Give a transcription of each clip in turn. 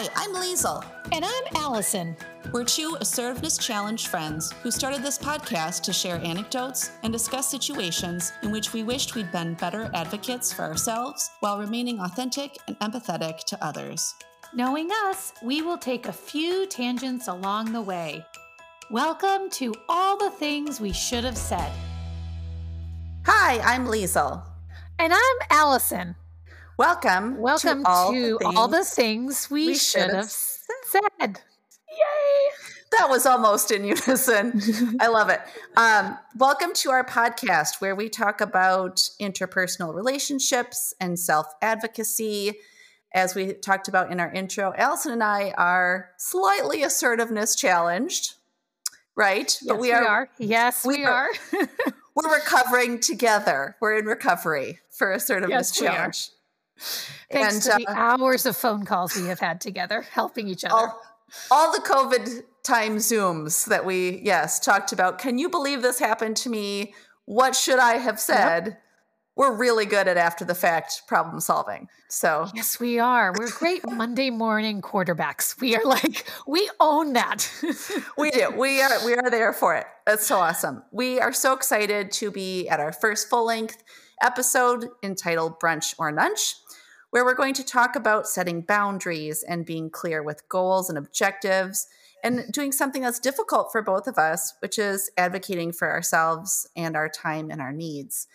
Hi, I'm Lisl. And I'm Alison. We're two assertiveness challenged friends who started this podcast to share anecdotes and discuss situations in which we wished we'd been better advocates for ourselves while remaining authentic and empathetic to others. Knowing us, we will take a few tangents along the way. Welcome to All the Things We Should Have Said. Hi, I'm Lisl. And I'm Alison. Welcome. Welcome to, all, to the all the things we, we should have have said. Yay! That was almost in unison. I love it. Um, welcome to our podcast where we talk about interpersonal relationships and self advocacy. As we talked about in our intro, Alison and I are slightly assertiveness challenged, right? Yes, we are. Yes, we, we are. are. We're recovering together. We're in recovery for assertiveness Yes, we are. challenge. Thanks And, to the uh, hours of phone calls we have had together, helping each other. all, all the COVID time Zooms that we, yes, talked about. Can you believe this happened to me? What should I have said? We're really good at after the fact problem solving. So, Yes, we are. We're great Monday morning quarterbacks. We are like, we own that. we do. We are we are there for it. That's so awesome. We are so excited to be at our first full length episode entitled Brunch or Nunch, where we're going to talk about setting boundaries and being clear with goals and objectives and doing something that's difficult for both of us, which is advocating for ourselves and our time and our needs.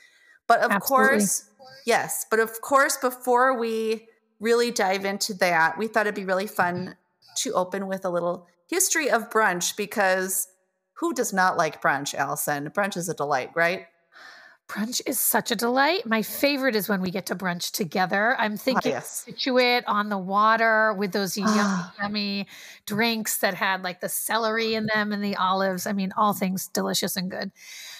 But of Absolutely. course, yes, but of course, before we really dive into that, we thought it'd be really fun to open with a little history of brunch because who does not like brunch, Alison? Brunch is a delight, right? Brunch is such a delight. My favorite is when we get to brunch together. I'm thinking yes. Situate on the water with those yummy, Ah. yummy drinks that had like the celery in them and the olives. I mean, all things delicious and good.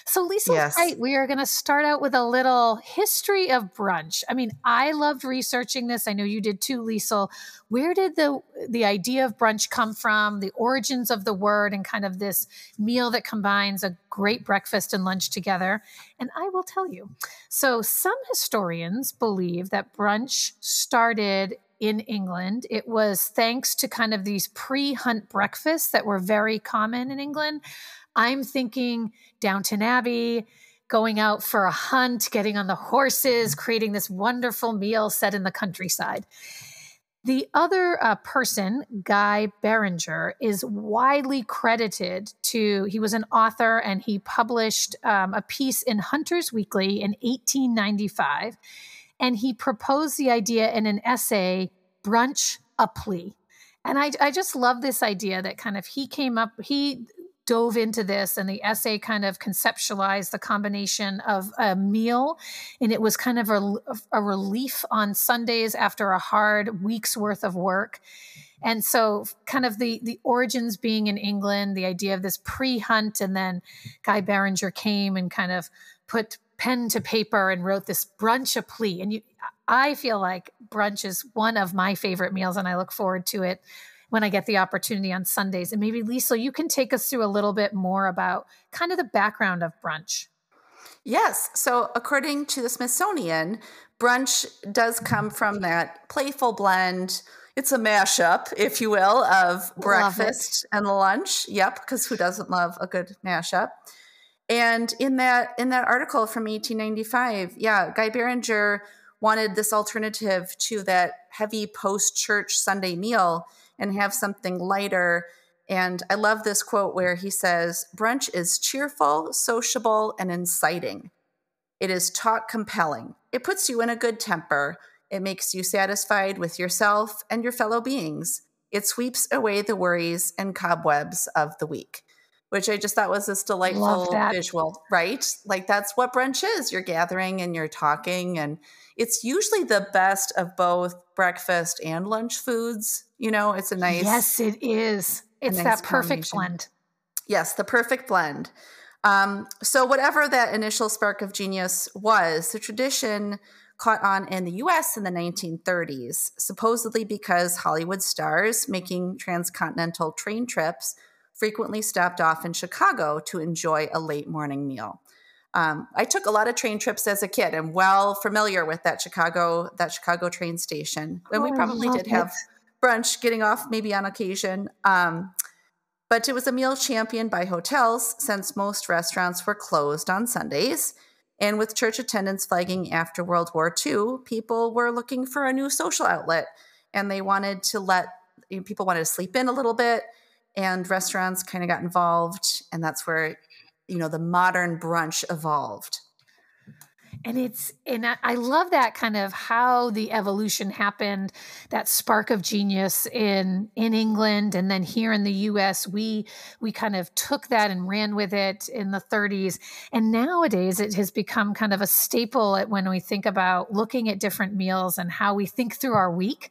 So, Lisa, Yes. right, we are going to start out with a little history of brunch. I mean, I loved researching this. I know you did too, Lisa. Where did the the idea of brunch come from? The origins of the word and kind of this meal that combines a great breakfast and lunch together. And I will tell you. So, some historians believe that brunch started in England. It was thanks to kind of these pre hunt breakfasts that were very common in England. I'm thinking Downton Abbey, going out for a hunt, getting on the horses, creating this wonderful meal set in the countryside. The other uh, person, Guy Beringer, is widely credited to, he was an author and he published um, a piece in Hunter's Weekly in 1895. And he proposed the idea in an essay, Brunch a Plea. And I, I just love this idea that kind of he came up, he dove into this and the essay kind of conceptualized the combination of a meal and it was kind of a, a relief on sundays after a hard week's worth of work. And so kind of the the origins being in england the idea of this pre-hunt and then guy Beringer came and kind of put pen to paper and wrote this brunch a plea. And you i feel like brunch is one of my favorite meals and i look forward to it when I get the opportunity on Sundays. And maybe Lisa, you can take us through a little bit more about kind of the background of brunch. Yes. So, according to the Smithsonian, brunch does come from that playful blend. It's a mashup, if you will, of breakfast and lunch. Yep, because who doesn't love a good mashup? And in that in that article from 1895, yeah, Guy Beringer wanted this alternative to that heavy post-church Sunday meal and have something lighter. And I love this quote where he says, Brunch is cheerful, sociable, and inciting. It is talk compelling. It puts you in a good temper. It makes you satisfied with yourself and your fellow beings. It sweeps away the worries and cobwebs of the week, which I just thought was this delightful visual, right? Like that's what brunch is. You're gathering and you're talking, and it's usually the best of both breakfast and lunch foods. You know, it's a nice Yes, it is. It's nice that perfect blend. Yes, the perfect blend. Um, so, whatever that initial spark of genius was, the tradition caught on in the US in the 1930s, supposedly because Hollywood stars making transcontinental train trips frequently stopped off in Chicago to enjoy a late morning meal. Um, I took a lot of train trips as a kid. and well familiar with that Chicago that Chicago train station, and we Oh, I probably did have brunch getting off maybe on occasion. Um, but it was a meal championed by hotels since most restaurants were closed on Sundays. And with church attendance flagging after World War II, people were looking for a new social outlet and they wanted to let you know, people wanted to sleep in a little bit and restaurants kind of got involved and that's where you know the modern brunch evolved and it's and I love that kind of how the evolution happened that spark of genius in in England and then here in the US we we kind of took that and ran with it in the 30s and nowadays it has become kind of a staple when we think about looking at different meals and how we think through our week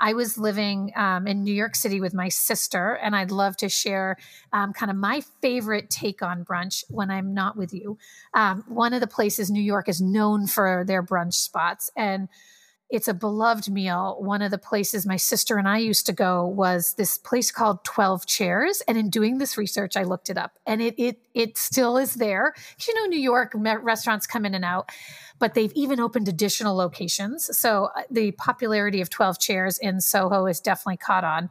I was living um, in New York City with my sister, and I'd love to share um, kind of my favorite take on brunch when I'm not with you. Um, one of the places New York is known for their brunch spots, and it's a beloved meal. One of the places my sister and I used to go was this place called 12 Chairs. And in doing this research, I looked it up and it, it, it still is there. You know, New York restaurants come in and out, but they've even opened additional locations. So uh, the popularity of 12 Chairs in Soho is definitely caught on.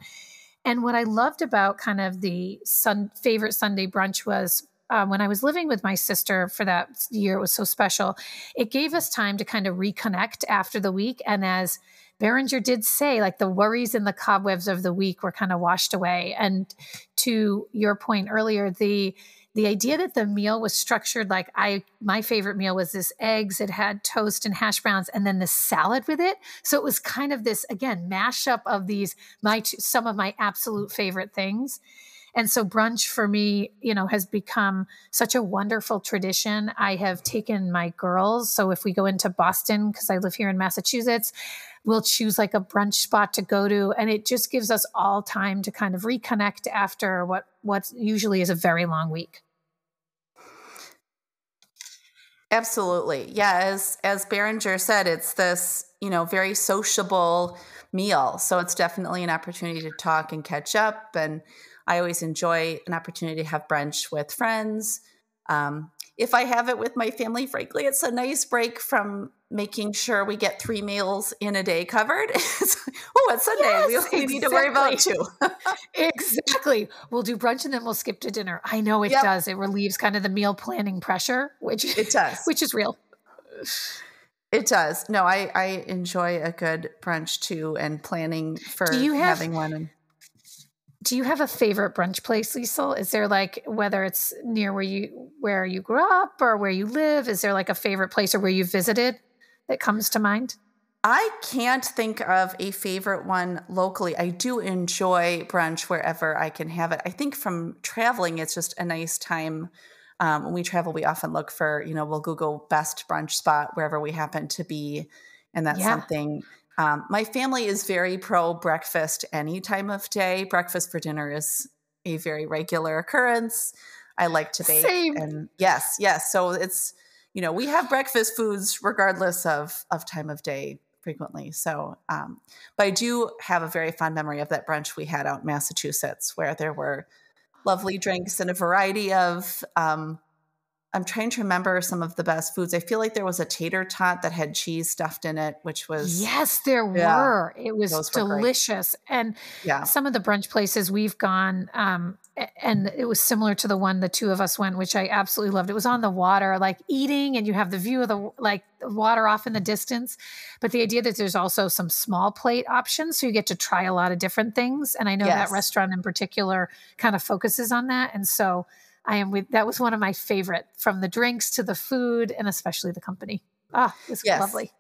And what I loved about kind of the sun, favorite Sunday brunch was um, when I was living with my sister for that year, it was so special. It gave us time to kind of reconnect after the week. And as Beringer did say, like the worries and the cobwebs of the week were kind of washed away. And to your point earlier, the the idea that the meal was structured like I my favorite meal was this eggs, it had toast and hash browns, and then the salad with it. So it was kind of this again mashup of these my some of my absolute favorite things. And so brunch for me, you know, has become such a wonderful tradition. I have taken my girls. So if we go into Boston, because I live here in Massachusetts, we'll choose like a brunch spot to go to. And it just gives us all time to kind of reconnect after what what usually is a very long week. Absolutely. Yeah, as as Beringer said, it's this, you know, very sociable meal. So it's definitely an opportunity to talk and catch up and I always enjoy an opportunity to have brunch with friends. Um, if I have it with my family, frankly, it's a nice break from making sure we get three meals in a day covered. oh, it's Sunday. Yes, we only exactly. need to worry about two. exactly. We'll do brunch and then we'll skip to dinner. I know it yep. does. It relieves kind of the meal planning pressure, which it does, which is real. It does. No, I, I enjoy a good brunch too, and planning for have, having one. And- do you have a favorite brunch place, Lisl? Is there like whether it's near where you where you grew up or where you live? Is there like a favorite place or where you visited that comes to mind? I can't think of a favorite one locally. I do enjoy brunch wherever I can have it. I think from traveling, it's just a nice time. Um, when we travel, we often look for, you know, we'll Google best brunch spot wherever we happen to be. And that's yeah. something um, my family is very pro breakfast any time of day. Breakfast for dinner is a very regular occurrence. I like to bake. Same. And yes, yes. So it's, you know, we have breakfast foods regardless of, of time of day frequently. So, um, but I do have a very fond memory of that brunch we had out in Massachusetts where there were lovely drinks and a variety of um, I'm trying to remember some of the best foods. I feel like there was a tater tot that had cheese stuffed in it, which was yes, there yeah, were. It was delicious, and yeah. some of the brunch places we've gone, um, and it was similar to the one the two of us went, which I absolutely loved. It was on the water, like eating, and you have the view of the like water off in the distance. But the idea that there's also some small plate options, so you get to try a lot of different things. And I know yes. that restaurant in particular kind of focuses on that, and so I am with that was one of my favorite from the drinks to the food and especially the company. Ah, it was yes. lovely.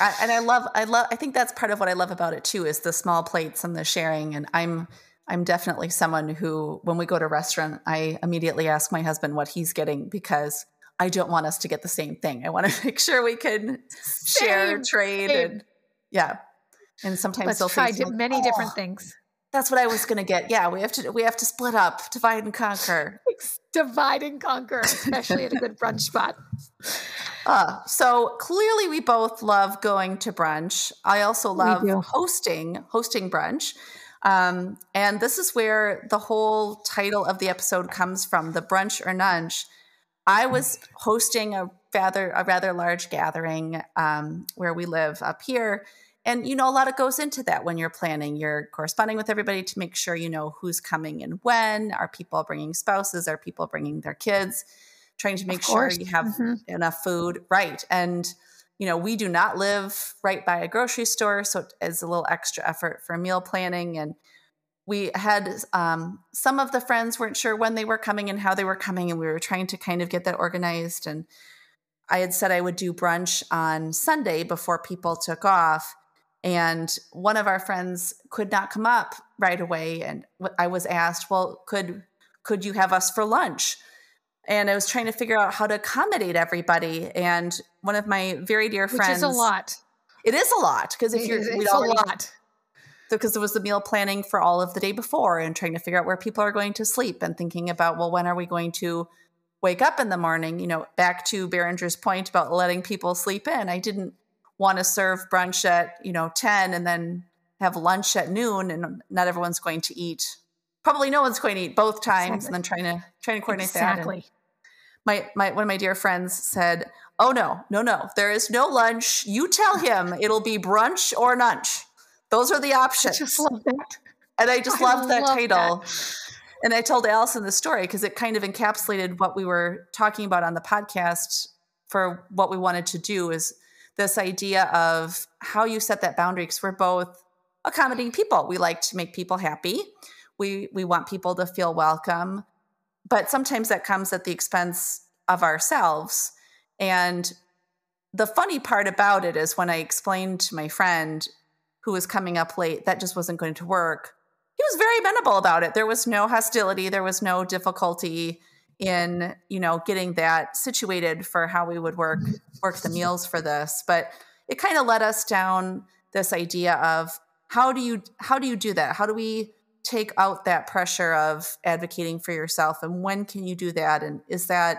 I, and I love, I love, I think that's part of what I love about it too is the small plates and the sharing. And I'm, I'm definitely someone who, when we go to a restaurant, I immediately ask my husband what he's getting because I don't want us to get the same thing. I want to make sure we can same, share, trade, same. and yeah. And sometimes Let's they'll try many oh, different things. That's what I was going to get. Yeah, we have to we have to split up, divide and conquer. divide and conquer, especially at a good brunch spot. Uh, so clearly, we both love going to brunch. I also love hosting hosting brunch. Um, and this is where the whole title of the episode comes from: the brunch or nunch. I was hosting a rather a rather large gathering um, where we live up here, and you know a lot of goes into that when you're planning you're corresponding with everybody to make sure you know who's coming and when. Are people bringing spouses? Are people bringing their kids? Trying to make sure you have mm-hmm. enough food. Right. And you know we do not live right by a grocery store so it's a little extra effort for meal planning. And we had um, some of the friends weren't sure when they were coming and how they were coming and we were trying to kind of get that organized. And i had said i would do brunch on sunday before people took off and one of our friends could not come up right away and i was asked well could could you have us for lunch? And i was trying to figure out how to accommodate everybody and one of my very dear friends Which is a lot. It is a lot because if you're it's a lot. Because there was the meal planning for all of the day before and trying to figure out where people are going to sleep and thinking about well when are we going to wake up in the morning? You know back to Beringer's point about letting people sleep in i didn't want to serve brunch at you know 10 and then have lunch at noon and not everyone's going to eat probably no one's going to eat both times exactly. and then trying to trying to coordinate that. exactly. that my my one of my dear friends said oh no no no there is no lunch you tell him it'll be brunch or nunch those are the options I just love that and i just I loved that love title that. and i told alison the story because it kind of encapsulated what we were talking about on the podcast for what we wanted to do is this idea of how you set that boundary because we're both accommodating people. We like to make people happy. We we want people to feel welcome, but sometimes that comes at the expense of ourselves. And the funny part about it is when I explained to my friend who was coming up late that just wasn't going to work. He was very amenable about it. There was no hostility, there was no difficulty in you know getting that situated for how we would work mm-hmm. work the meals for this. But it kind of led us down this idea of how do you how do you do that? How do we take out that pressure of advocating for yourself? And when can you do that? And is that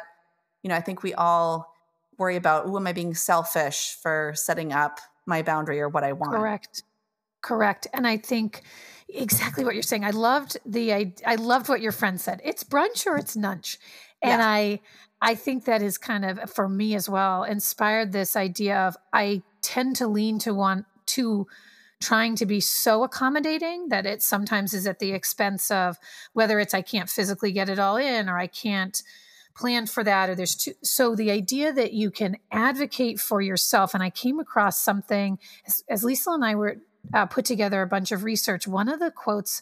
you know i think we all worry about oh am i being selfish for setting up my boundary or what i want? Correct. Correct. And i think exactly what you're saying. I loved the I, I loved what your friend said. It's brunch or it's nunch. And yeah. I I think that is kind of for me as well inspired this idea of I tend to lean to want to trying to be so accommodating that it sometimes is at the expense of whether it's I can't physically get it all in or I can't plan for that or there's two so the idea that you can advocate for yourself and I came across something as, as Lisa and I were uh, put together a bunch of research. One of the quotes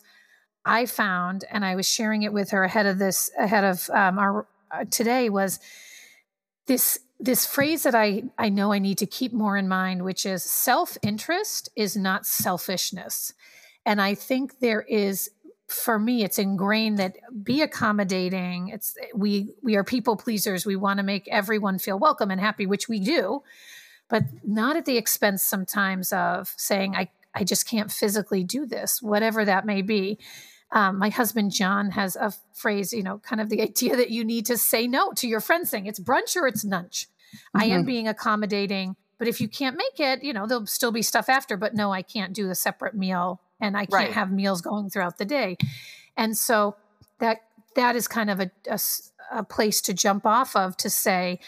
I found, and I was sharing it with her ahead of this, ahead of um, our uh, today, was this this phrase that I I know I need to keep more in mind, which is self interest is not selfishness, and I think there is for me it's ingrained that be accommodating. It's we we are people pleasers. We want to make everyone feel welcome and happy which we do but not at the expense sometimes of saying i I just can't physically do this, whatever that may be. Um, my husband John has a phrase, you know, kind of the idea that you need to say no to your friends saying it's brunch or it's nunch. Mm-hmm. I am mm-hmm. being accommodating, but if you can't make it, you know, there'll still be stuff after, but no, I can't do a separate meal and I can't right. have meals going throughout the day. And so that that is kind of a, a, a place to jump off of to say,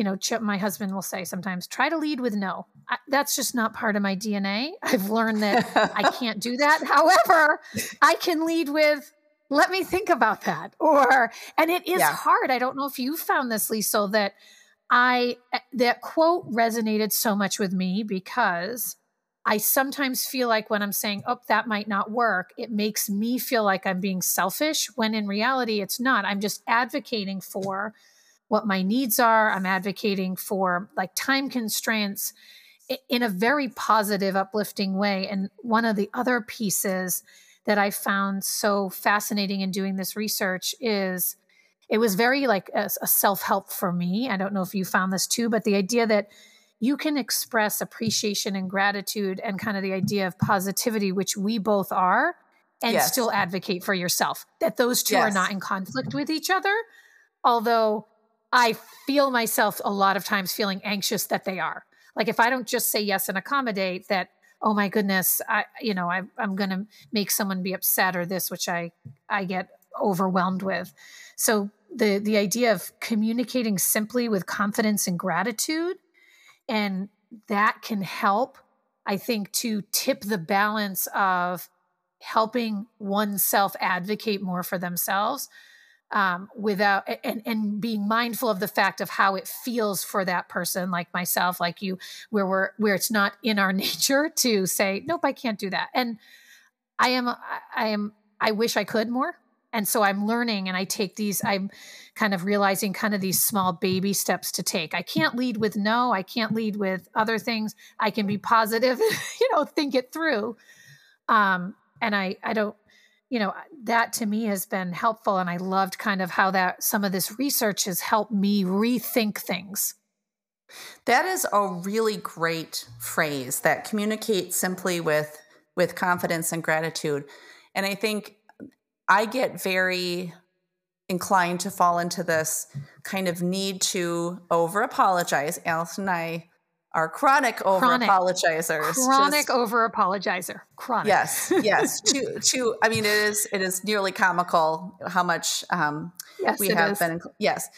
you know, my husband will say sometimes, try to lead with no. I, that's just not part of my DNA. I've learned that I can't do that. However, I can lead with, let me think about that. Or, and it is yeah. hard. I don't know if you found this, Lisa, that I, eh, that quote resonated so much with me because I sometimes feel like when I'm saying, oh, that might not work, it makes me feel like I'm being selfish when in reality it's not. I'm just advocating for what my needs are. I'm advocating for like time constraints in a very positive, uplifting way. And one of the other pieces that I found so fascinating in doing this research is it was very like a, a self help for me. I don't know if you found this too, but the idea that you can express appreciation and gratitude and kind of the idea of positivity, which we both are, and yes. still advocate for yourself. That those two yes. are not in conflict with each other. Although I feel myself a lot of times feeling anxious that they are. Like if I don't just say yes and accommodate, that oh my goodness, I you know I, I'm going to make someone be upset or this, which I I get overwhelmed with. So the the idea of communicating simply with confidence and gratitude, and that can help I think, to tip the balance of helping oneself advocate more for themselves um, without and and being mindful of the fact of how it feels for that person like myself like you where we're where it's not in our nature to say nope i can't do that. And i am i am i wish i could more. And so i'm learning and i take these i'm kind of realizing kind of these small baby steps to take. I can't lead with no i can't lead with other things. I can be positive you know think it through. Um and i i don't you know that to me has been helpful and i loved kind of how that some of this research has helped me rethink things. That is a really great phrase that communicates simply with with confidence and gratitude. And i think i get very inclined to fall into this kind of need to over apologize allison and i are chronic over apologizers. Chronic over apologizer. Chronic. Yes, yes. to to I mean it is it is nearly comical how much um yes, we have is. been yes.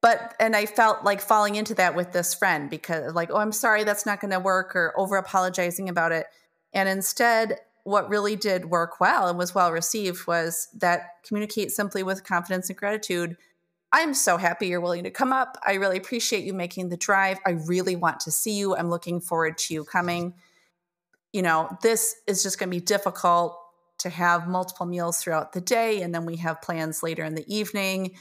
But and I felt like falling into that with this friend because like, oh I'm sorry that's not gonna work or over apologizing about it. And instead what really did work well and was well received was that communicate simply with confidence and gratitude I'm so happy you're willing to come up. I really appreciate you making the drive. I really want to see you. I'm looking forward to you coming. You know, this is just going to be difficult to have multiple meals throughout the day. And then we have plans later in the evening.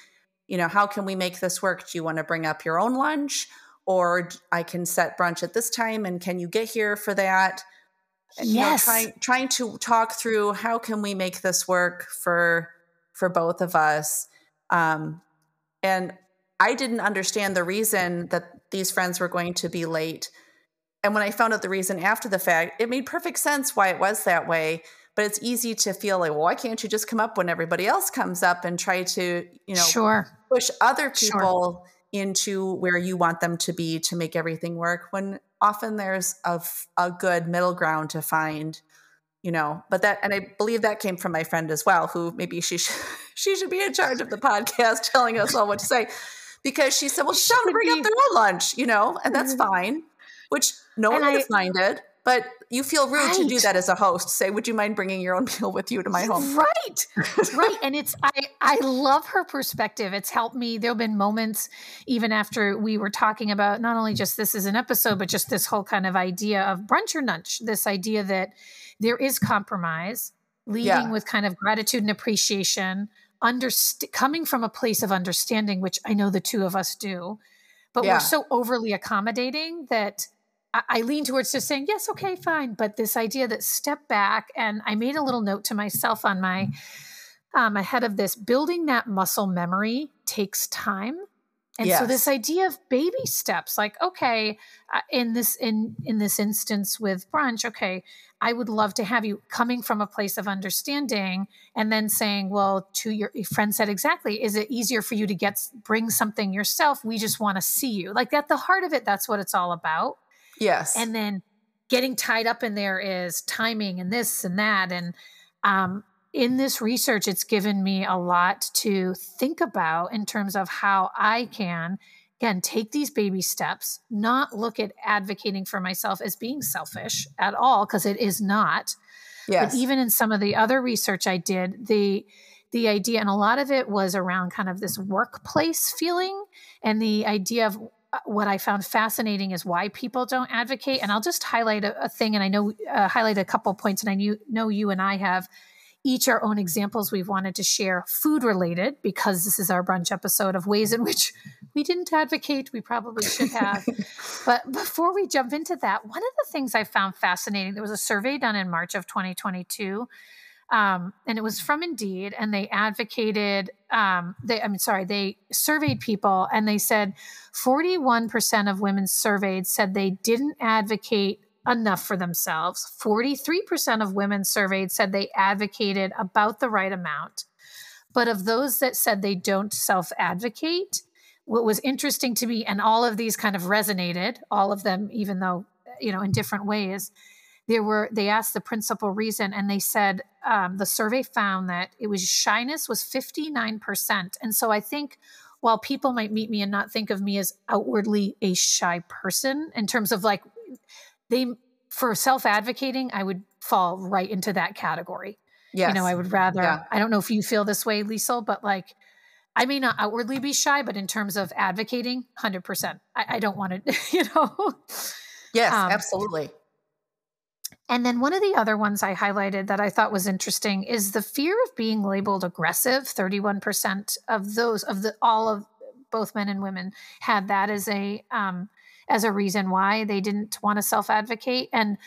You know, how can we make this work? Do you want to bring up your own lunch? Or I can set brunch at this time and can you get here for that? And, yes. You know, trying trying to talk through how can we make this work for for both of us. Um, and I didn't understand the reason that these friends were going to be late. And when I found out the reason after the fact, it made perfect sense why it was that way. But it's easy to feel like, well, why can't you just come up when everybody else comes up and try to, you know, sure. push other people sure. into where you want them to be to make everything work when often there's a, a good middle ground to find you know but that and i believe that came from my friend as well who maybe she should, she should be in charge of the podcast telling us all what to say because she said well to bring be. up their own lunch you know and that's mm-hmm. fine which no and one would have minded but you feel rude right. to do that as a host say would you mind bringing your own meal with you to my home right right and it's i i love her perspective it's helped me there have been moments even after we were talking about not only just this as an episode but just this whole kind of idea of brunch or nunch this idea that there is compromise, leading yeah. with kind of gratitude and appreciation, underst- coming from a place of understanding, which I know the two of us do. But yeah. we're so overly accommodating that I-, I lean towards just saying, yes, okay, fine. But this idea that step back, and I made a little note to myself on my um, ahead of this building that muscle memory takes time and yes. so this idea of baby steps like okay uh, in this in in this instance with brunch okay i would love to have you coming from a place of understanding and then saying well to your, friend said exactly is it easier for you to get bring something yourself? We just want to see you. Like at the heart of it that's what it's all about. Yes. And then getting tied up in there is timing and this and that and um in this research, it's given me a lot to think about in terms of how I can, again, take these baby steps, not look at advocating for myself as being selfish at all, because it is not. Yes. But even in some of the other research I did, the the idea, and a lot of it was around kind of this workplace feeling and the idea of uh, what I found fascinating is why people don't advocate. And I'll just highlight a, a thing, and I know uh, highlight a couple points, and I knew, know you and I have each our own examples we've wanted to share food related because this is our brunch episode of ways in which we didn't advocate we probably should have. But before we jump into that one of the things i found fascinating there was a survey done in march of 2022 um, and it was from indeed and they advocated um, they i'm sorry they surveyed people and they said 41% of women surveyed said they didn't advocate enough for themselves. 43% of women surveyed said they advocated about the right amount. But of those that said they don't self advocate, what was interesting to me, and all of these kind of resonated, all of them, even though, you know, in different ways, there were, they asked the principal reason, and they said um, the survey found that it was shyness was 59%. And so I think while people might meet me and not think of me as outwardly a shy person in terms of like they for self advocating, I would fall right into that category. Yes. You know, I would rather, yeah. I don't know if you feel this way, Lisa, but like, I may not outwardly be shy, but in terms of advocating, 100%. I, I don't want to, you know. Yes, um, absolutely. And then one of the other ones I highlighted that I thought was interesting is the fear of being labeled aggressive. 31% of those of the all of both men and women had that as a um, as a reason why they didn't want to self-advocate. And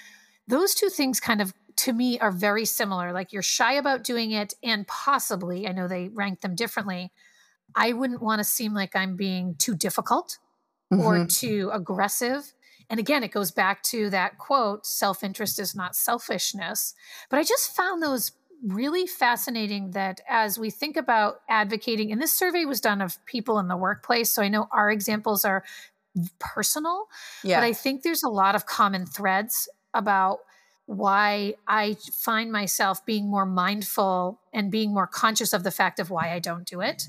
those two things kind of to me are very similar. Like you're shy about doing it and possibly, I know they rank them differently. I wouldn't want to seem like I'm being too difficult mm-hmm. or too aggressive and again, it goes back to that quote self interest is not selfishness. But I just found those really fascinating that as we think about advocating, and this survey was done of people in the workplace. So I know our examples are personal, yeah. but I think there's a lot of common threads about why I find myself being more mindful and being more conscious of the fact of why I don't do it.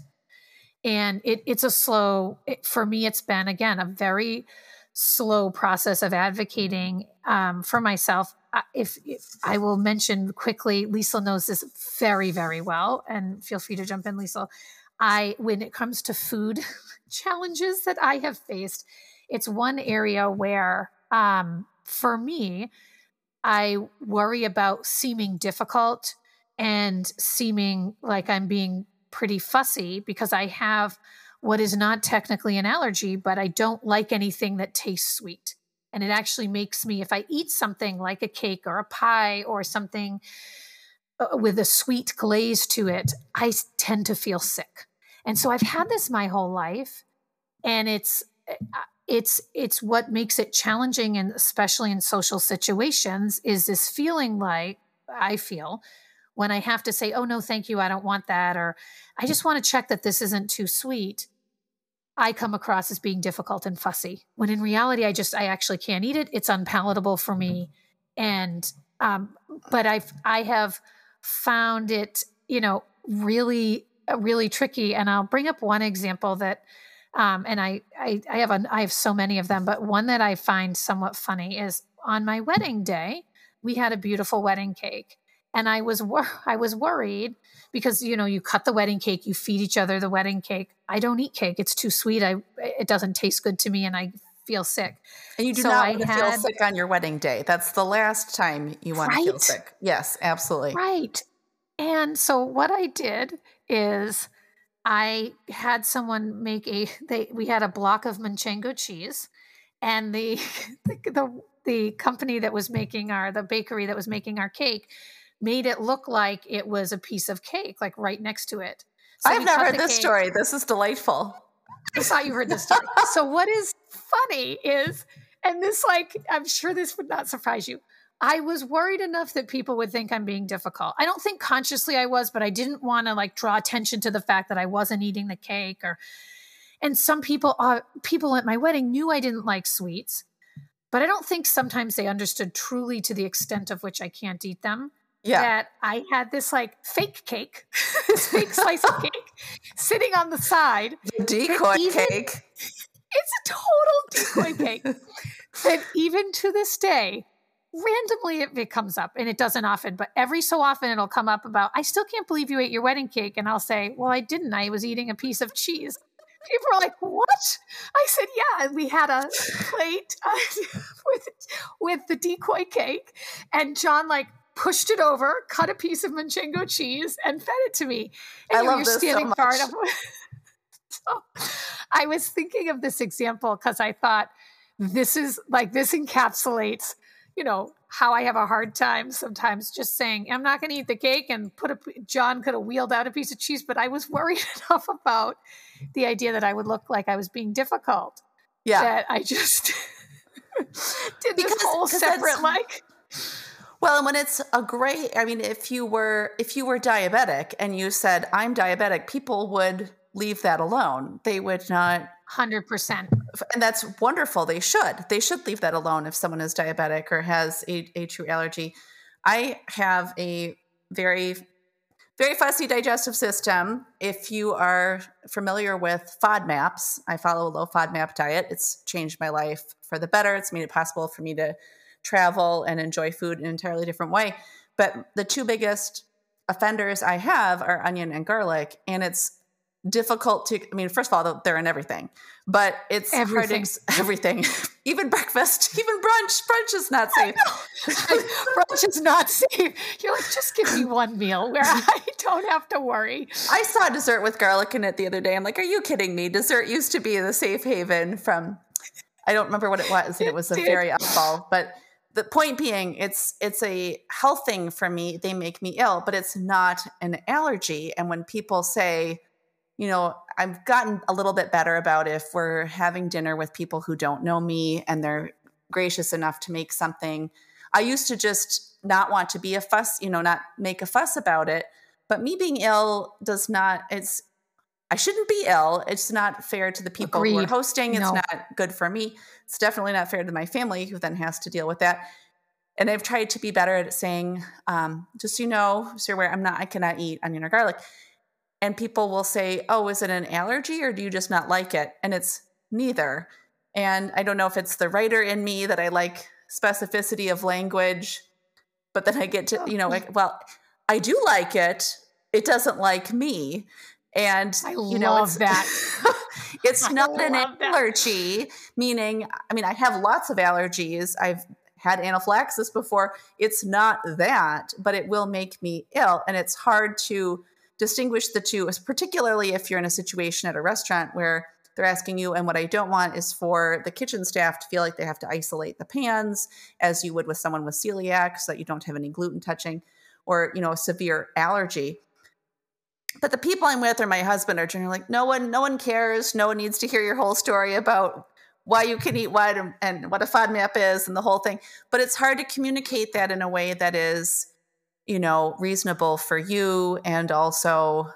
And it, it's a slow, it, for me, it's been again a very slow process of advocating um, for myself. If, if, I will mention quickly, Lisa knows this very, very well, and feel free to jump in, Lisa. I, when it comes to food challenges that I have faced, it's one area where, um, for me, I worry about seeming difficult and seeming like I'm being pretty fussy because I have what is not technically an allergy, but I don't like anything that tastes sweet. And it actually makes me, if I eat something like a cake or a pie or something uh, with a sweet glaze to it, I tend to feel sick. And so I've had this my whole life. And it's, uh, it's it's what makes it challenging and especially in social situations is this feeling like i feel when I have to say, oh, no, thank you, I don't want that, or I just want to check that this isn't too sweet, I come across as being difficult and fussy. When in reality, I just, I actually can't eat it. It's unpalatable for me. And, um, but I've, I have found it, you know, really, really tricky. And I'll bring up one example that, um, and I, I, I have, a, I have so many of them, but one that I find somewhat funny is on my wedding day, we had a beautiful wedding cake and I was wor- I was worried because you know you cut the wedding cake, you feed each other the wedding cake. I don't eat cake; it's too sweet. I it doesn't taste good to me, and I feel sick. And you do so not want to feel sick on your wedding day. That's the last time you want right? to feel sick. Yes, absolutely. Right. And so what I did is I had someone make a they we had a block of manchego cheese and the the, the the company that was making our the bakery that was making our cake made it look like it was a piece of cake, like right next to it. So I've never heard this cake. story. This is delightful. I thought you heard this story. so what is funny is, and this like, I'm sure this would not surprise you. I was worried enough that people would think I'm being difficult. I don't think consciously I was, but I didn't want to like draw attention to the fact that I wasn't eating the cake or and some people uh, people at my wedding knew I didn't like sweets, but I don't think sometimes they understood truly to the extent of which I can't eat them yeah. that I had this like fake cake, this fake slice of cake sitting on the side. The decoy even, cake. It's a total decoy cake. that even to this day, randomly it, it comes up and it doesn't often, but every so often it'll come up about, I still can't believe you ate your wedding cake. And I'll say, Well, I didn't. I was eating a piece of cheese. People are like, "What?" I said, "Yeah." And we had a plate uh, with with the decoy cake, and John like pushed it over, cut a piece of manchego cheese, and fed it to me. And I love this so much. Far enough. so I was thinking of this example because I thought this is like this encapsulates, you know, how I have a hard time sometimes just saying I'm not going to eat the cake and put a. John could have wheeled out a piece of cheese, but I was worried enough about the idea that I would look like I was being difficult. Yeah, that I just did because, this whole separate like well, and when it's a great, I mean, if you were if you were diabetic and you said I'm diabetic, people would leave that alone. They would not. Hundred percent. And that's wonderful. They should. They should leave that alone if someone is diabetic or has a, a true allergy. I have a very very fussy digestive system. If you are familiar with FODMAPs, I follow a low FODMAP diet. It's changed my life for the better. It's made it possible for me to travel and enjoy food in an entirely different way. But the two biggest offenders I have are onion and garlic, and it's difficult to i mean first of all they're in everything but it's everything. to, everything. even breakfast even brunch brunch is not safe. Brunch is not safe. You're like just give me one meal where i don't have to worry. I saw dessert with garlic in it the other day. I'm like are you kidding me? Dessert used to be the safe haven from i don't remember what it was and it was a very oddball but the point being it's it's a health thing for me. They make me ill but it's not an allergy. And when people say you know, I've gotten a little bit better about if we're having dinner with people who don't know me and they're gracious enough to make something. I used to just not want to be a fuss, you know, not make a fuss about it. But me being ill does not, it's, I shouldn't be ill. It's not fair to the people Agreed. who are hosting. It's no. not good for me. It's definitely not fair to my family who then has to deal with that. And I've tried to be better at saying, um, just so you know, so you're aware, I'm not, I cannot eat onion or garlic and people will say, "Oh, is it an allergy or do you just not like it?" And it's neither. And I don't know if it's the writer in me that I like specificity of language, but then I get to, you know, like, well, I do like it. It doesn't like me. And I you know, it's, that. it's not an allergy, that. meaning, I mean, I have lots of allergies. I've had anaphylaxis before. It's not that, but it will make me ill. And it's hard to distinguish the two, particularly if you're in a situation at a restaurant where they're asking you, and what I don't want is for the kitchen staff to feel like they have to isolate the pans as you would with someone with celiac so that you don't have any gluten touching or, you know, a severe allergy. But the people I'm with or my husband are generally like, no one, no one cares. No one needs to hear your whole story about why you can eat what and, what a FODMAP is and the whole thing. But it's hard to communicate that in a way that is you know, reasonable for you and also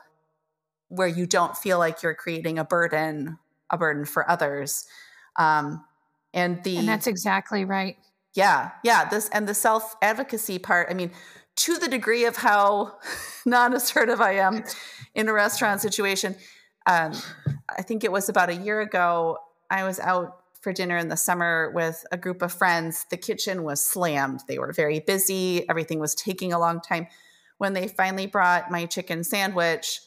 where you don't feel like you're creating a burden, a burden for others. Um, and the And that's exactly right. Yeah. Yeah. This and the self advocacy part, I mean, to the degree of how non assertive I am in a restaurant situation. Um, I think it was about a year ago, I was out for dinner in the summer with a group of friends. The kitchen was slammed. They were very busy. Everything was taking a long time. When they finally brought my chicken sandwich,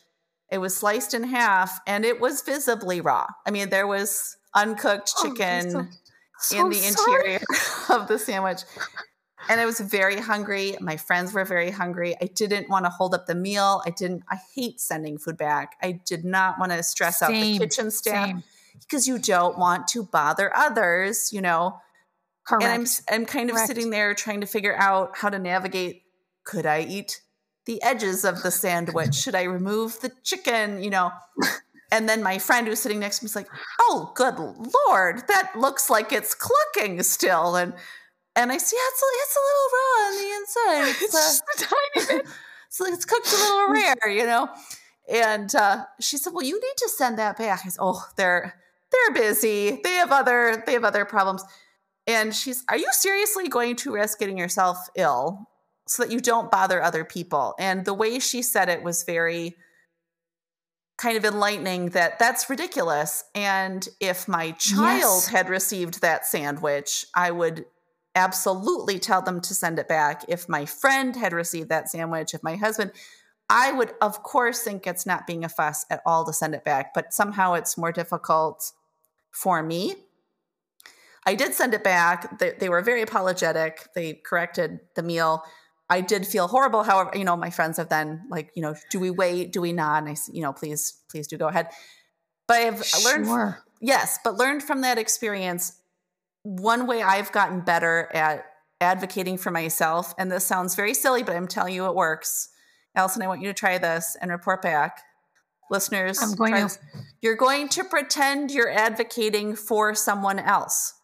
it was sliced in half and it was visibly raw. I mean, there was uncooked oh, chicken oh, so, so in the sorry. interior of the sandwich. And I was very hungry. My friends were very hungry. I didn't want to hold up the meal. I didn't, I hate sending food back. I did not want to stress Same. out the kitchen staff. Same because you don't want to bother others, you know. Correct. And I'm I'm kind of Correct. sitting there trying to figure out how to navigate could I eat the edges of the sandwich? Should I remove the chicken, you know? And then my friend who's sitting next to me is like, "Oh, good lord, that looks like it's clucking still." And and I see yeah, it's a, it's a little raw on the inside. It's, it's uh, just a tiny bit. So it's cooked a little rare, you know. And uh, she said, "Well, you need to send that back." I said, "Oh, they're they're busy. They have other they have other problems. And she's, Are you seriously going to risk getting yourself ill so that you don't bother other people? And the way she said it was very kind of enlightening that that's ridiculous. And if my child yes. had received that sandwich, I would absolutely tell them to send it back. If my friend had received that sandwich, if my husband, I would, of course, think it's not being a fuss at all to send it back, but somehow it's more difficult for me. I did send it back. They, they, were very apologetic. They corrected the meal. I did feel horrible. However, you know, my friends have then like, you know, do we wait? Do we not? And I, you know, please, please do go ahead. But I've sure. learned, yes, but learned from that experience. One way I've gotten better at advocating for myself, and this sounds very silly, but I'm telling you it works. Alison, I want you to try this and report back listeners. I'm going to. You're going to pretend you're advocating for someone else.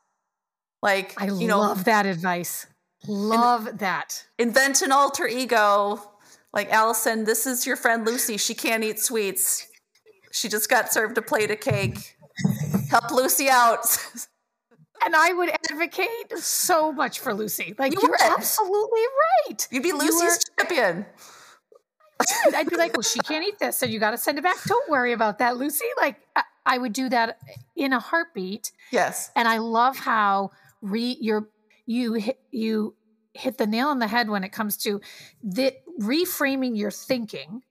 Like I you love that advice. Love in, that. Invent an alter ego. Like Alison, this is your friend Lucy. She can't eat sweets. She just got served a plate of cake. Help Lucy out. and I would advocate so much for Lucy. Like you are absolutely right. You'd be Lucy's you are, champion. I'd be like, well, she can't eat this, so you got to send it back. Don't worry about that, Lucy. Like, I would do that in a heartbeat. Yes. And I love how re you hit, you hit the nail on the head when it comes to the reframing your thinking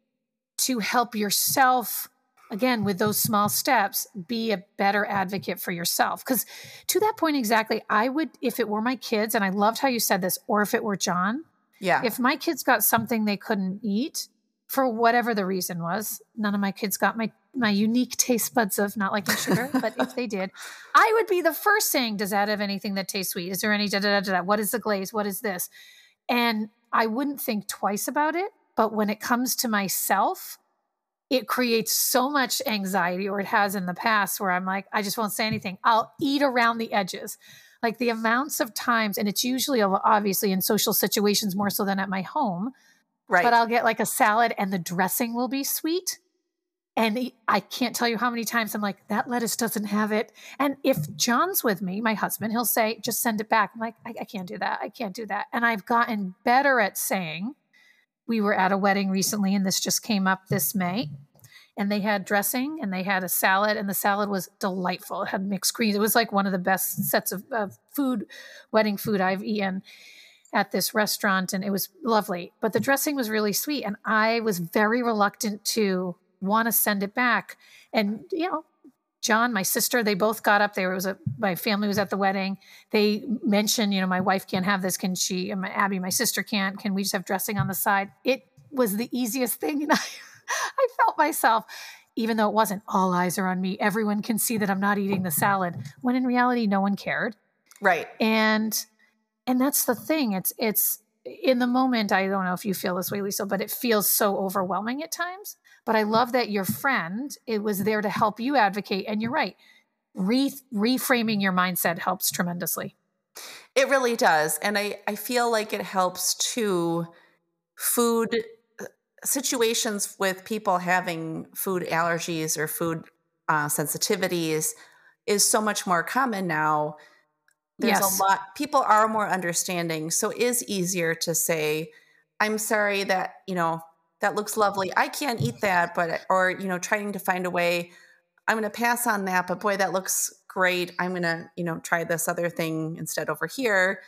to help yourself again with those small steps be a better advocate for yourself because to that point exactly i would if it were my kids and i loved how you said this or if it were john yeah if my kids got something they couldn't eat for whatever the reason was none of my kids got my my unique taste buds of not liking sugar but if they did i would be the first saying does that have anything that tastes sweet is there any da da da da what is the glaze what is this and i wouldn't think twice about it but when it comes to myself it creates so much anxiety, or it has in the past, where I'm like, I just won't say anything. I'll eat around the edges. Like the amounts of times, and it's usually obviously in social situations more so than at my home. Right. But I'll get like a salad and the dressing will be sweet. And I can't tell you how many times I'm like, that lettuce doesn't have it. And if John's with me, my husband, he'll say, just send it back. I'm like, I, I can't do that. I can't do that. And I've gotten better at saying, we were at a wedding recently, and this just came up this May. And they had dressing and they had a salad, and the salad was delightful. It had mixed greens. It was like one of the best sets of, of food, wedding food I've eaten at this restaurant, and it was lovely. But the dressing was really sweet, and I was very reluctant to want to send it back. And you know, John, my sister, they both got up. There was a my family was at the wedding. They mentioned, you know, my wife can't have this. Can she? And my, Abby, my sister, can't. Can we just have dressing on the side? It was the easiest thing, and I, I felt myself, even though it wasn't. All eyes are on me. Everyone can see that I'm not eating the salad. When in reality, no one cared. Right. And and that's the thing. It's it's in the moment. I don't know if you feel this way, Lisl, but it feels so overwhelming at times but I love that your friend it was there to help you advocate. And you're right, Re- reframing your mindset helps tremendously. It really does, and I I feel like it helps to food uh, situations with people having food allergies or food uh, sensitivities is so much more common now. There's yes. a lot people are more understanding, so it is easier to say, "I'm sorry that you know that looks lovely. I can't eat that, but or you know, trying to find a way. I'm going to pass on that, but boy, that looks great. I'm going to you know try this other thing instead over here.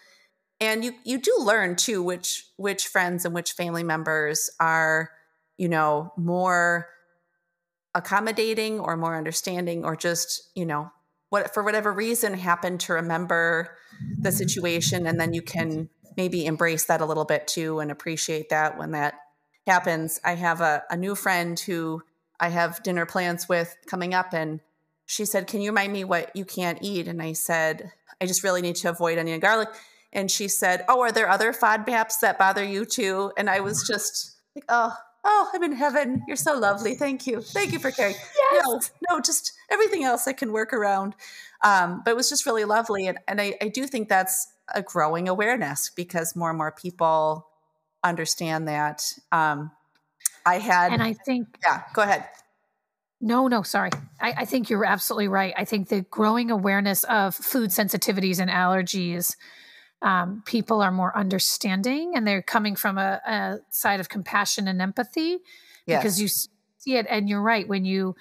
And you you do learn too which which friends and which family members are you know more accommodating or more understanding or just you know what for whatever reason happen to remember the situation and then you can maybe embrace that a little bit too and appreciate that when that happens, I have a, a new friend who I have dinner plans with coming up, and she said, Can you remind me what you can't eat? And I said, I just really need to avoid onion and garlic. And she said, Oh, are there other FODMAPs that bother you too? And I was just like, Oh, oh, I'm in heaven. You're so lovely. Thank you. Thank you for caring. Yes. No, no, just everything else I can work around. Um, but it was just really lovely. And, and I, I do think that's a growing awareness because more and more people understand that. Um, I had, and I think, yeah, go ahead. No, no, sorry. I, I, think you're absolutely right. I think the growing awareness of food sensitivities and allergies, um, people are more understanding and they're coming from a, a side of compassion and empathy yes. because you see it. And you're right. When you,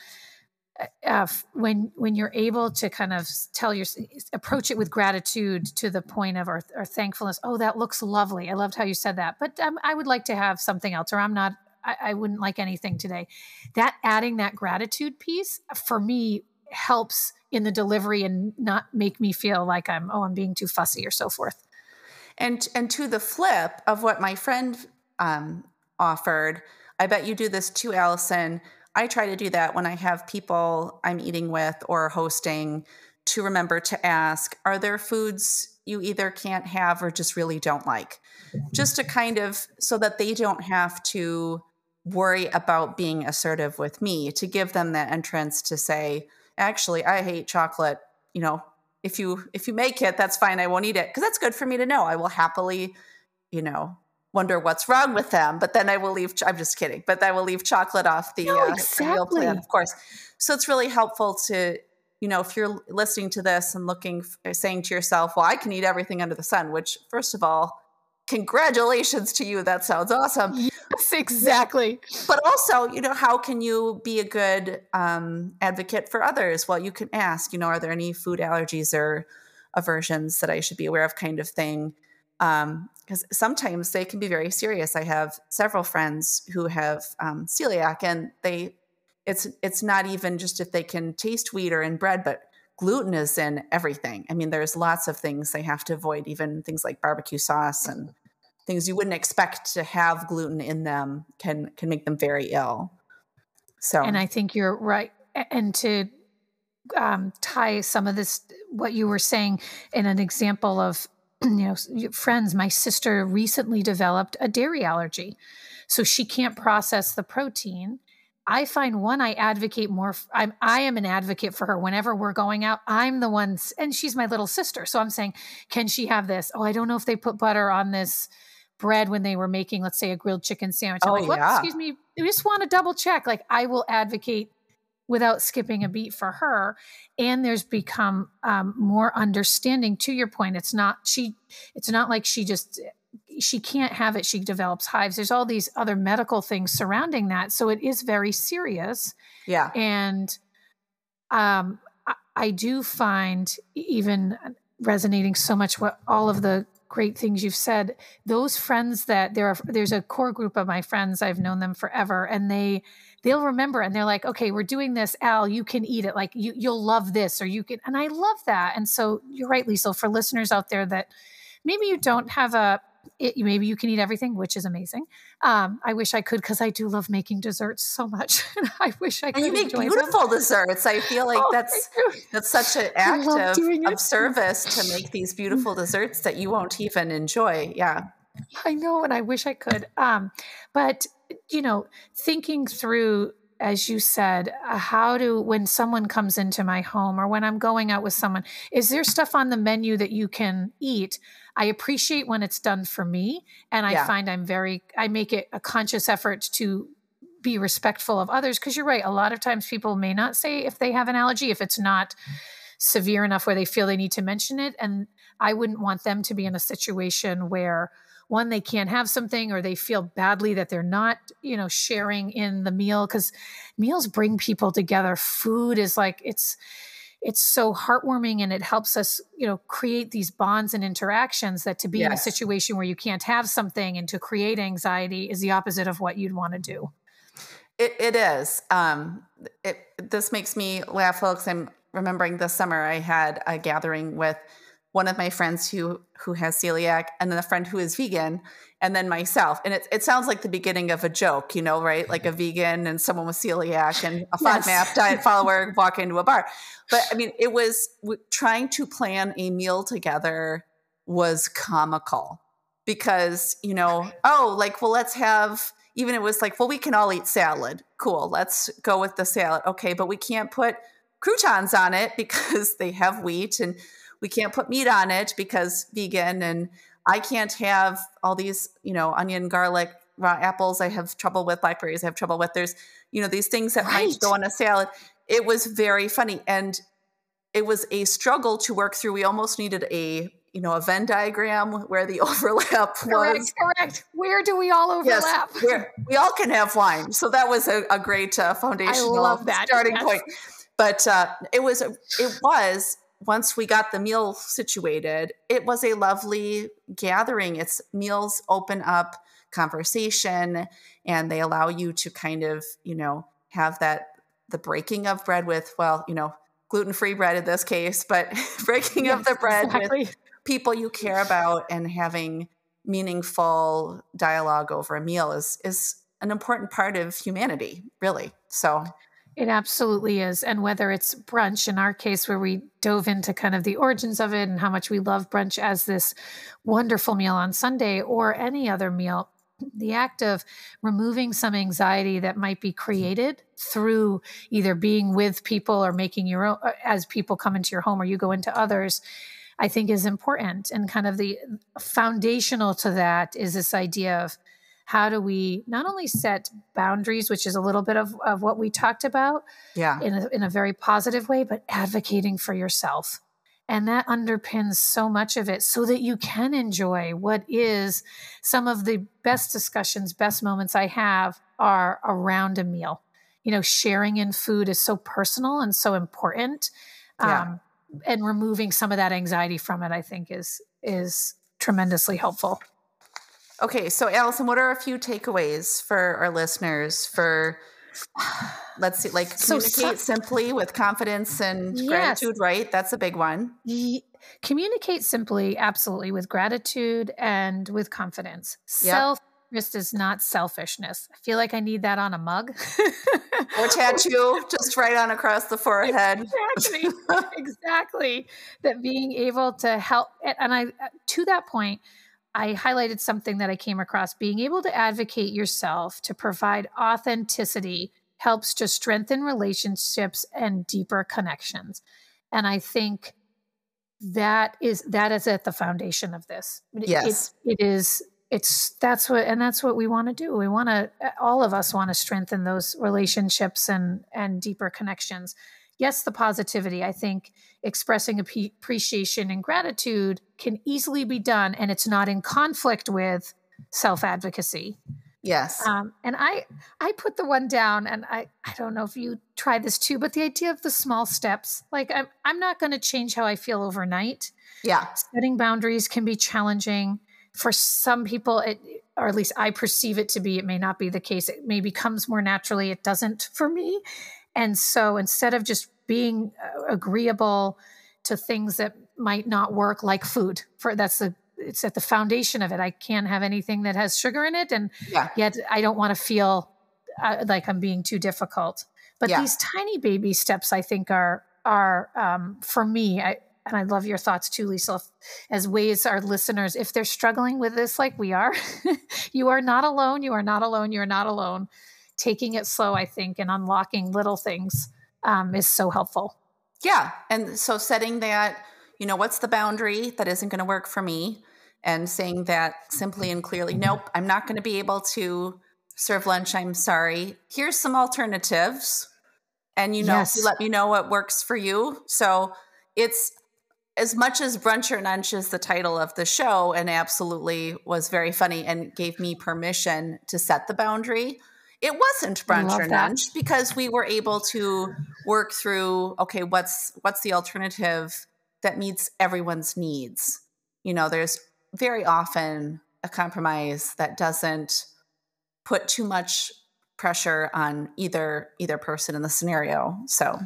uh, when when you're able to kind of tell your approach it with gratitude to the point of our, our thankfulness oh that looks lovely. I loved how you said that. But um, i would like to have something else or i'm not I, I wouldn't like anything today. That adding that gratitude piece for me helps in the delivery and not make me feel like i'm oh i'm being too fussy or so forth. And and to the flip of what my friend um, offered i bet you do this too alison I try to do that when I have people I'm eating with or hosting to remember to ask, are there foods you either can't have or just really don't like? Just to kind of so that they don't have to worry about being assertive with me, to give them that entrance to say, actually, I hate chocolate, you know, if you if you make it, that's fine. I won't eat it because that's good for me to know. I will happily, you know, wonder what's wrong with them. But then I will leave. I'm just kidding. But I will leave chocolate off the, no, uh, exactly. meal plan, of course. So it's really helpful to, you know, if you're listening to this and looking, saying to yourself, "Well, I can eat everything under the sun." Which, first of all, congratulations to you. That sounds awesome. Yes, exactly. But also, you know, how can you be a good um, advocate for others? Well, you can ask, you know, are there any food allergies or aversions that I should be aware of, kind of thing. Because sometimes they can be very serious. I have several friends who have um, celiac, and they it's it's not even just if they can taste wheat or in bread, but gluten is in everything. I mean, there's lots of things they have to avoid, even things like barbecue sauce and things you wouldn't expect to have gluten in them can can make them very ill. So, and I think you're right. And to um, tie some of this, what you were saying, in an example of you know friends, my sister recently developed a dairy allergy, so she can't process the protein I find one I advocate more. I'm I am an advocate for her whenever we're going out. I'm the one, and she's my little sister. So I'm saying, can she have this? Oh, I don't know if they put butter on this bread when they were making, let's say, a grilled chicken sandwich. I'm oh, like, yeah. excuse me. We just want to double check. Like I will advocate without skipping a beat for her. And there's become um, more understanding. To your point, it's not she. It's not like she just she can't have it she develops hives there's all these other medical things surrounding that so it is very serious yeah and um I, I do find even resonating so much what all of the great things you've said those friends that there are there's a core group of my friends i've known them forever and they they'll remember and they're like okay we're doing this al you can eat it like you, you'll love this or you can and i love that and so you're right lisl for listeners out there that maybe you don't have a it, maybe you can eat everything, which is amazing. Um, I wish I could because I do love making desserts so much. And I wish I could. And you make beautiful them. desserts. I feel like oh, that's that's such an act of, of service to make these beautiful desserts that you won't even enjoy. Yeah. I know, and I wish I could. Um, but you know, thinking through as you said, uh, how do, when someone comes into my home or when I'm going out with someone, is there stuff on the menu that you can eat? I appreciate when it's done for me. And I yeah. find I'm very, I make it a conscious effort to be respectful of others. Cause you're right. A lot of times people may not say if they have an allergy, if it's not severe enough where they feel they need to mention it. And I wouldn't want them to be in a situation where, one they can't have something or they feel badly that they're not you know sharing in the meal because meals bring people together. Food is like it's it's so heartwarming and it helps us you know create these bonds and interactions that to be yes. in a situation where you can't have something and to create anxiety is the opposite of what you'd want to do. It, it is. Um, it, this makes me laugh folks. I'm remembering this summer i had a gathering with one of my friends who who has celiac and then a friend who is vegan and then myself. And it, it sounds like the beginning of a joke you know right? Like a mm-hmm. vegan and someone with celiac and a FODMAP yes. diet follower walk into a bar. But i mean it was trying to plan a meal together was comical because you know oh like well let's have even it was like well we can all eat salad. Cool. Let's go with the salad. Okay but we can't put croutons on it because they have wheat and we can't put meat on it because vegan and I can't have all these, you know, onion, garlic, raw apples. I have trouble with blackberries. I have trouble with there's, you know, these things that right. might go on a salad. It was very funny and it was a struggle to work through. We almost needed a, you know, a Venn diagram where the overlap correct, was. Correct. Where do we all overlap? Yes, we all can have wine. So that was a, a great uh, foundational starting yes. point. But uh, it was it was once we got the meal situated, it was a lovely gathering. It's meals open up conversation and they allow you to kind of, you know, have that the breaking of bread with, well, you know, gluten free bread in this case, but breaking yes, of the bread exactly. with people you care about and having meaningful dialogue over a meal is is an important part of humanity, really. So it absolutely is. And whether it's brunch, in our case, where we dove into kind of the origins of it and how much we love brunch as this wonderful meal on Sunday or any other meal, the act of removing some anxiety that might be created through either being with people or making your own, uh, as people come into your home or you go into others, I think is important. And kind of the foundational to that is this idea of how do we not only set boundaries, which is a little bit of, of what we talked about yeah. in, a, in a very positive way, but advocating for yourself. And that underpins so much of it so that you can enjoy what is some of the best discussions, best moments I have are around a meal. You know, sharing in food is so personal and so important. Yeah. Um, and removing some of that anxiety from it, I think is is tremendously helpful. Okay, so Alison, what are a few takeaways for our listeners for let's see like communicate so, simply with confidence and yes. gratitude, right? That's a big one. communicate simply absolutely with gratitude and with confidence. Yep. Self interest is not selfishness. I feel like I need that on a mug. or tattoo just right on across the forehead. Exactly. exactly. That being able to help and I uh, to that point I highlighted something that I came across being able to advocate yourself to provide authenticity helps to strengthen relationships and deeper connections. And I think that is that is at the foundation of this. Yes. it, it is it's that's what and that's what we want to do we want to all of us want to strengthen those relationships and and deeper connections yes the positivity. I think expressing appreciation and gratitude can easily be done and it's not in conflict with self-advocacy. Yes. Um, and i i put the one down and i i don't know if you try this too but the idea of the small steps like i'm, I'm not going to change how i feel overnight. Yeah. Setting boundaries can be challenging. For some people it or at least i perceive it to be it may not be the case. It maybe comes more naturally. It doesn't for me and so instead of just being uh, agreeable to things that might not work like food for that's the it's at the foundation of it i can't have anything that has sugar in it and yeah. yet i don't want to feel uh, like i'm being too difficult but yeah. these tiny baby steps i think are are um, for me I, and I love your thoughts too, Lisl, as ways our listeners, if they're struggling with this like we are, you are not alone. You are not alone. You're not alone. Taking it slow, I think, and unlocking little things um, is so helpful. Yeah. And so setting that, you know, what's the boundary that isn't going to work for me? And saying that simply and clearly, nope, I'm not going to be able to serve lunch. I'm sorry. Here's some alternatives. And you know, yes. you let me know what works for you. So it's as much as Brunch or Nunch is the title of the show and absolutely was very funny and gave me permission to set the boundary, it wasn't Brunch or that. Nunch because we were able to work through okay, what's what's the alternative that meets everyone's needs? You know, there's very often a compromise that doesn't put too much pressure on either either person in the scenario. So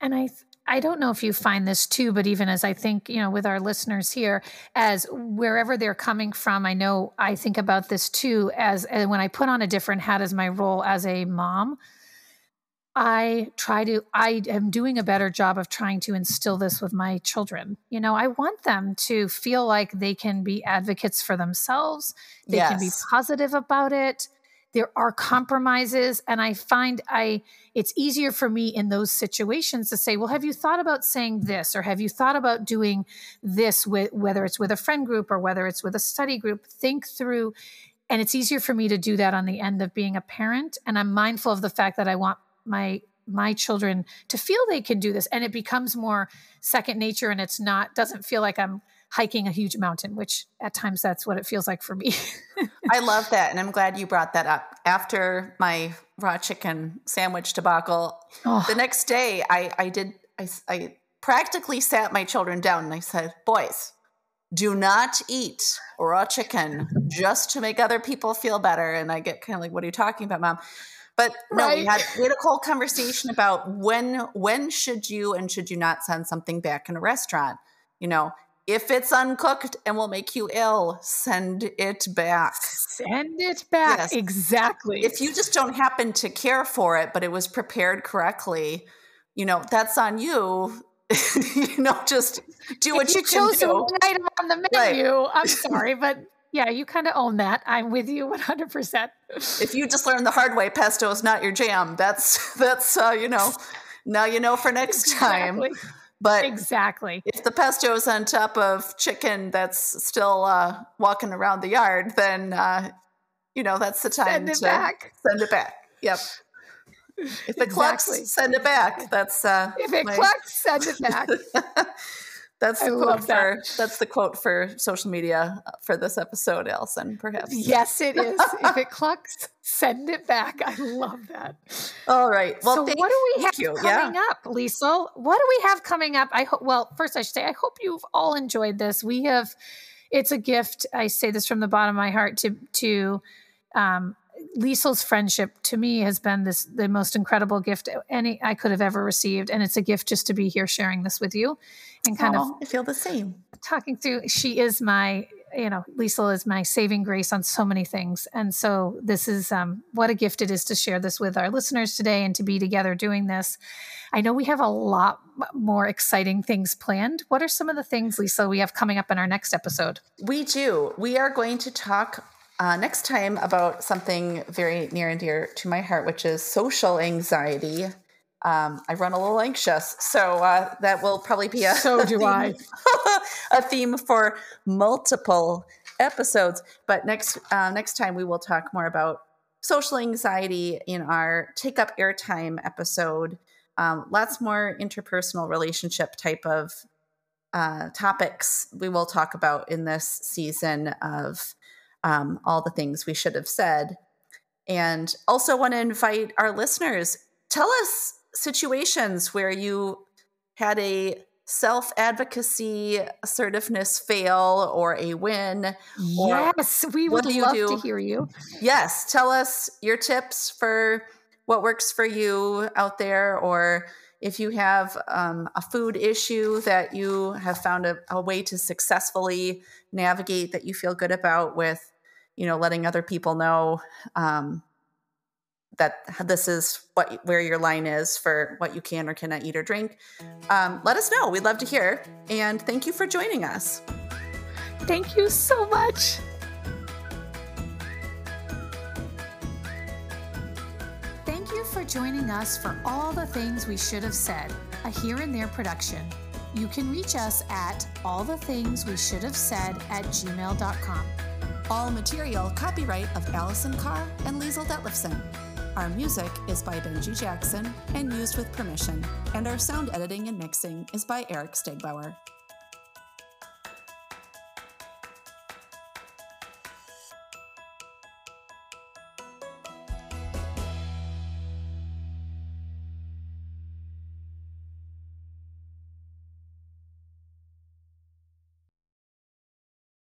and I I don't know if you find this too, but even as I think, you know, with our listeners here, as wherever they're coming from, I know I think about this too, as, as when I put on a different hat as my role as a mom. I try to, I am doing a better job of trying to instill this with my children. You know, I want them to feel like they can be advocates for themselves, they yes. can be positive about it, there are compromises and i find i it's easier for me in those situations to say well have you thought about saying this or have you thought about doing this with whether it's with a friend group or whether it's with a study group? Think through and it's easier for me to do that on the end of being a parent and i'm mindful of the fact that i want my my children to feel they can do this and it becomes more second nature and it's not doesn't feel like i'm hiking a huge mountain, which at times that's what it feels like for me. I love that. And I'm glad you brought that up. After my raw chicken sandwich debacle, oh. the next day I, I did, I, I practically sat my children down and I said, boys, do not eat raw chicken just to make other people feel better. And I get kind of like, what are you talking about, mom? But no, right. we had we had a whole conversation about when when should you and should you not send something back in a restaurant. You know, if it's uncooked and will make you ill, send it back. Send it back. Yes. Exactly. If you just don't happen to care for it, but it was prepared correctly, you know, that's on you. you know, just do what if you, you chose the wrong item on the menu. Right. I'm sorry, but yeah, you kind of own that. I'm with you 100%. if you just learn the hard way, pesto is not your jam. That's that's uh, you know, now you know for next exactly. time. But exactly, if the pesto is on top of chicken that's still uh, walking around the yard, then uh, you know that's the time send it to back. send it back. Yep. If it exactly. clucks, send it back. That's uh, if it my... clucks, send it back. That's the I quote for that. that's the quote for social media uh, for this episode, Alison. Perhaps. Yes, it is. if it clucks, send it back. I love that. All right. Well, so what do we have you. coming yeah. up, Lisl? What do we have coming up? I hope. Well, first I should say I hope you've all enjoyed this. We have. It's a gift. I say this from the bottom of my heart to to um, friendship to me has been this the most incredible gift any I could have ever received, and it's a gift just to be here sharing this with you, and kind oh, of I feel the same. Talking through, she is my you know Lisl is my saving grace on so many things, and so this is um, what a gift it is to share this with our listeners today and to be together doing this. I know we have a lot more exciting things planned. What are some of the things, Lisl, we have coming up in our next episode? We do. We are going to talk uh, next time about something very near and dear to my heart, which is social anxiety. Um, I run a little anxious, so uh, that will probably be a so do I a theme for multiple episodes. But next uh, next time we will talk more about social anxiety in our take up airtime episode. Um, lots more interpersonal relationship type of uh, topics we will talk about in this season of um, all the things we should have said. And also want to invite our listeners tell us situations where you had a self advocacy assertiveness fail or a win. Yes, we would love to hear you. Yes, tell us your tips for what works for you out there, or if you have um, a food issue that you have found a, a way to successfully navigate that you feel good about with you know, letting other people know um, that this is what where your line is for what you can or cannot eat or drink. Um, let us know. We'd love to hear. And thank you for joining us. Thank you so much. Thank you for joining us for all the things we should have said, a here and there production. You can reach us at all the things we should have said at gmail.com. All material copyright of Alison Carr and Lisl Detlefson. Our music is by Benji Jackson and used with permission, and our sound editing and mixing is by Eric Stegbauer.